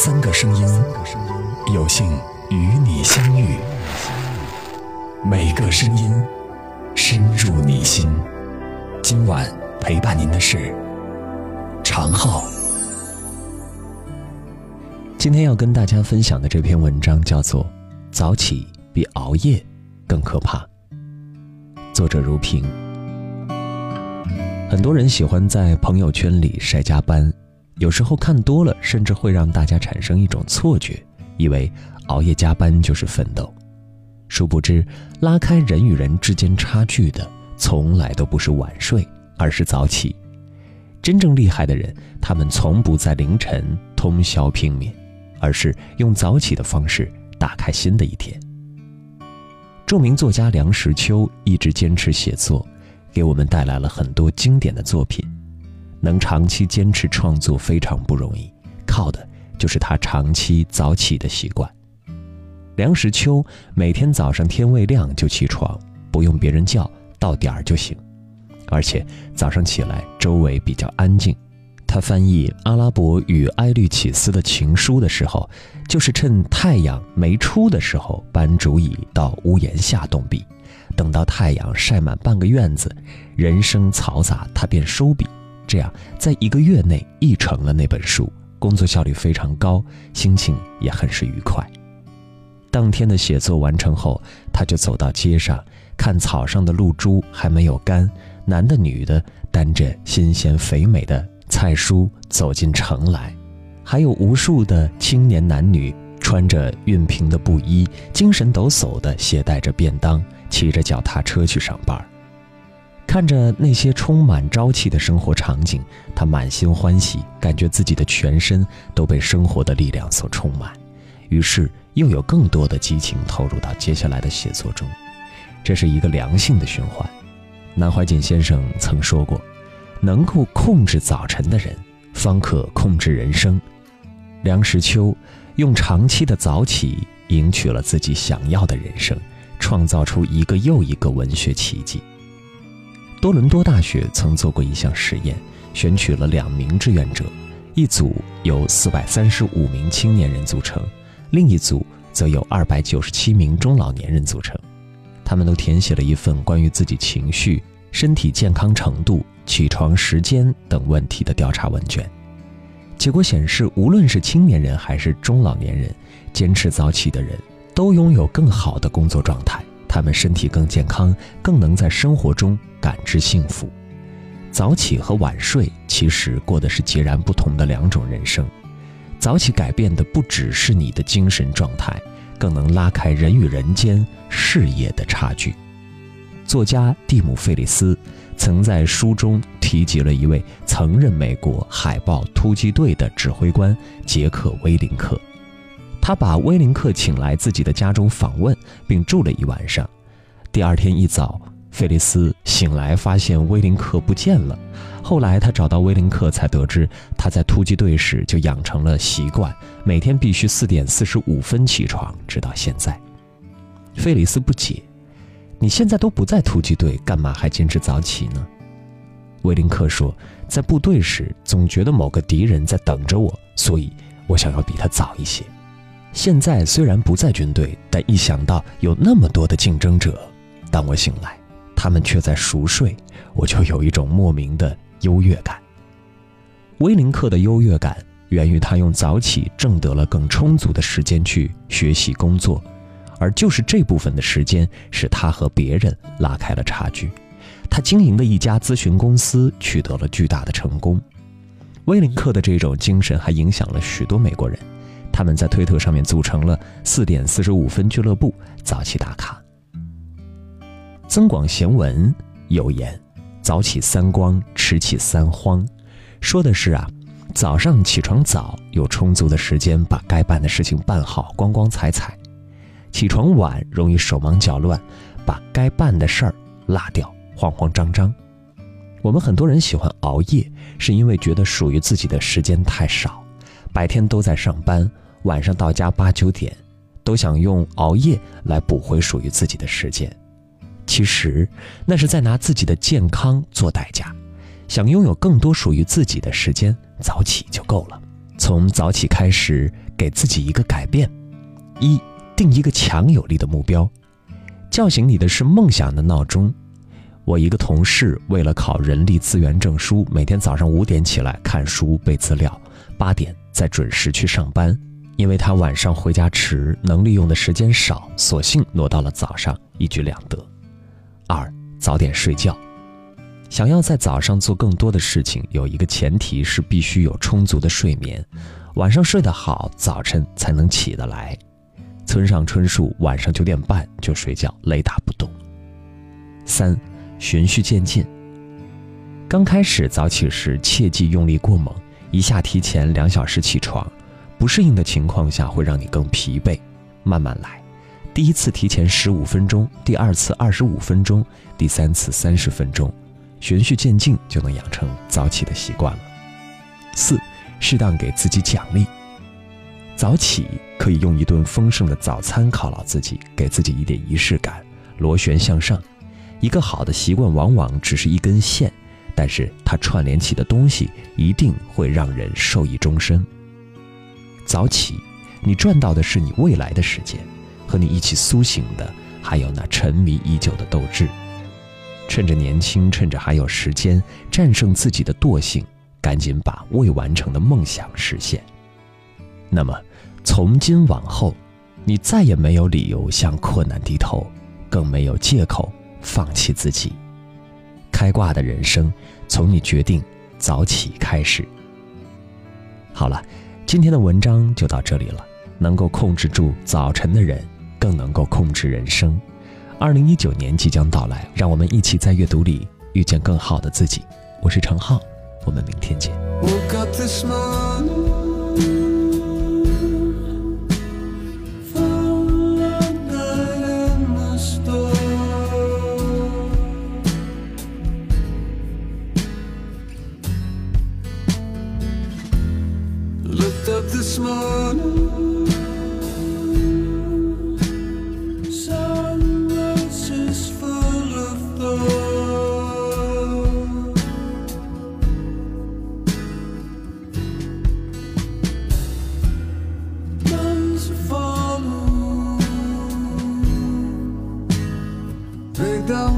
三个声音，有幸与你相遇。每个声音深入你心。今晚陪伴您的是常浩。今天要跟大家分享的这篇文章叫做《早起比熬夜更可怕》，作者如萍。很多人喜欢在朋友圈里晒加班。有时候看多了，甚至会让大家产生一种错觉，以为熬夜加班就是奋斗。殊不知，拉开人与人之间差距的，从来都不是晚睡，而是早起。真正厉害的人，他们从不在凌晨通宵拼命，而是用早起的方式打开新的一天。著名作家梁实秋一直坚持写作，给我们带来了很多经典的作品。能长期坚持创作非常不容易，靠的就是他长期早起的习惯。梁实秋每天早上天未亮就起床，不用别人叫，到点儿就行。而且早上起来周围比较安静。他翻译阿拉伯与埃律启斯的情书的时候，就是趁太阳没出的时候搬竹椅到屋檐下动笔，等到太阳晒满半个院子，人声嘈杂，他便收笔。这样，在一个月内译成了那本书，工作效率非常高，心情也很是愉快。当天的写作完成后，他就走到街上，看草上的露珠还没有干，男的女的担着新鲜肥美的菜蔬走进城来，还有无数的青年男女穿着熨平的布衣，精神抖擞地携带着便当，骑着脚踏车去上班。看着那些充满朝气的生活场景，他满心欢喜，感觉自己的全身都被生活的力量所充满，于是又有更多的激情投入到接下来的写作中。这是一个良性的循环。南怀瑾先生曾说过：“能够控制早晨的人，方可控制人生。”梁实秋用长期的早起，赢取了自己想要的人生，创造出一个又一个文学奇迹。多伦多大学曾做过一项实验，选取了两名志愿者，一组由四百三十五名青年人组成，另一组则由二百九十七名中老年人组成。他们都填写了一份关于自己情绪、身体健康程度、起床时间等问题的调查问卷。结果显示，无论是青年人还是中老年人，坚持早起的人都拥有更好的工作状态。他们身体更健康，更能在生活中感知幸福。早起和晚睡其实过的是截然不同的两种人生。早起改变的不只是你的精神状态，更能拉开人与人间事业的差距。作家蒂姆·费里斯曾在书中提及了一位曾任美国海豹突击队的指挥官杰克·威林克。他把威林克请来自己的家中访问，并住了一晚上。第二天一早，费利斯醒来发现威林克不见了。后来他找到威林克，才得知他在突击队时就养成了习惯，每天必须四点四十五分起床，直到现在。费利斯不解：“你现在都不在突击队，干嘛还坚持早起呢？”威林克说：“在部队时，总觉得某个敌人在等着我，所以我想要比他早一些。”现在虽然不在军队，但一想到有那么多的竞争者，当我醒来，他们却在熟睡，我就有一种莫名的优越感。威林克的优越感源于他用早起挣得了更充足的时间去学习工作，而就是这部分的时间，使他和别人拉开了差距。他经营的一家咨询公司取得了巨大的成功。威林克的这种精神还影响了许多美国人。他们在推特上面组成了四点四十五分俱乐部，早起打卡。增广贤文有言：“早起三光，迟起三慌。”说的是啊，早上起床早，有充足的时间把该办的事情办好，光光彩彩；起床晚，容易手忙脚乱，把该办的事儿落掉，慌慌张张。我们很多人喜欢熬夜，是因为觉得属于自己的时间太少，白天都在上班。晚上到家八九点，都想用熬夜来补回属于自己的时间。其实那是在拿自己的健康做代价。想拥有更多属于自己的时间，早起就够了。从早起开始，给自己一个改变：一，定一个强有力的目标，叫醒你的是梦想的闹钟。我一个同事为了考人力资源证书，每天早上五点起来看书背资料，八点再准时去上班。因为他晚上回家迟，能利用的时间少，索性挪到了早上，一举两得。二，早点睡觉。想要在早上做更多的事情，有一个前提是必须有充足的睡眠。晚上睡得好，早晨才能起得来。村上春树晚上九点半就睡觉，雷打不动。三。循序渐进。刚开始早起时，切忌用力过猛，一下提前两小时起床，不适应的情况下会让你更疲惫。慢慢来，第一次提前十五分钟，第二次二十五分钟，第三次三十分钟，循序渐进就能养成早起的习惯了。四，适当给自己奖励。早起可以用一顿丰盛的早餐犒劳自己，给自己一点仪式感，螺旋向上。一个好的习惯往往只是一根线，但是它串联起的东西一定会让人受益终身。早起，你赚到的是你未来的时间，和你一起苏醒的还有那沉迷已久的斗志。趁着年轻，趁着还有时间，战胜自己的惰性，赶紧把未完成的梦想实现。那么，从今往后，你再也没有理由向困难低头，更没有借口。放弃自己，开挂的人生从你决定早起开始。好了，今天的文章就到这里了。能够控制住早晨的人，更能够控制人生。二零一九年即将到来，让我们一起在阅读里遇见更好的自己。我是程浩，我们明天见。oceans are down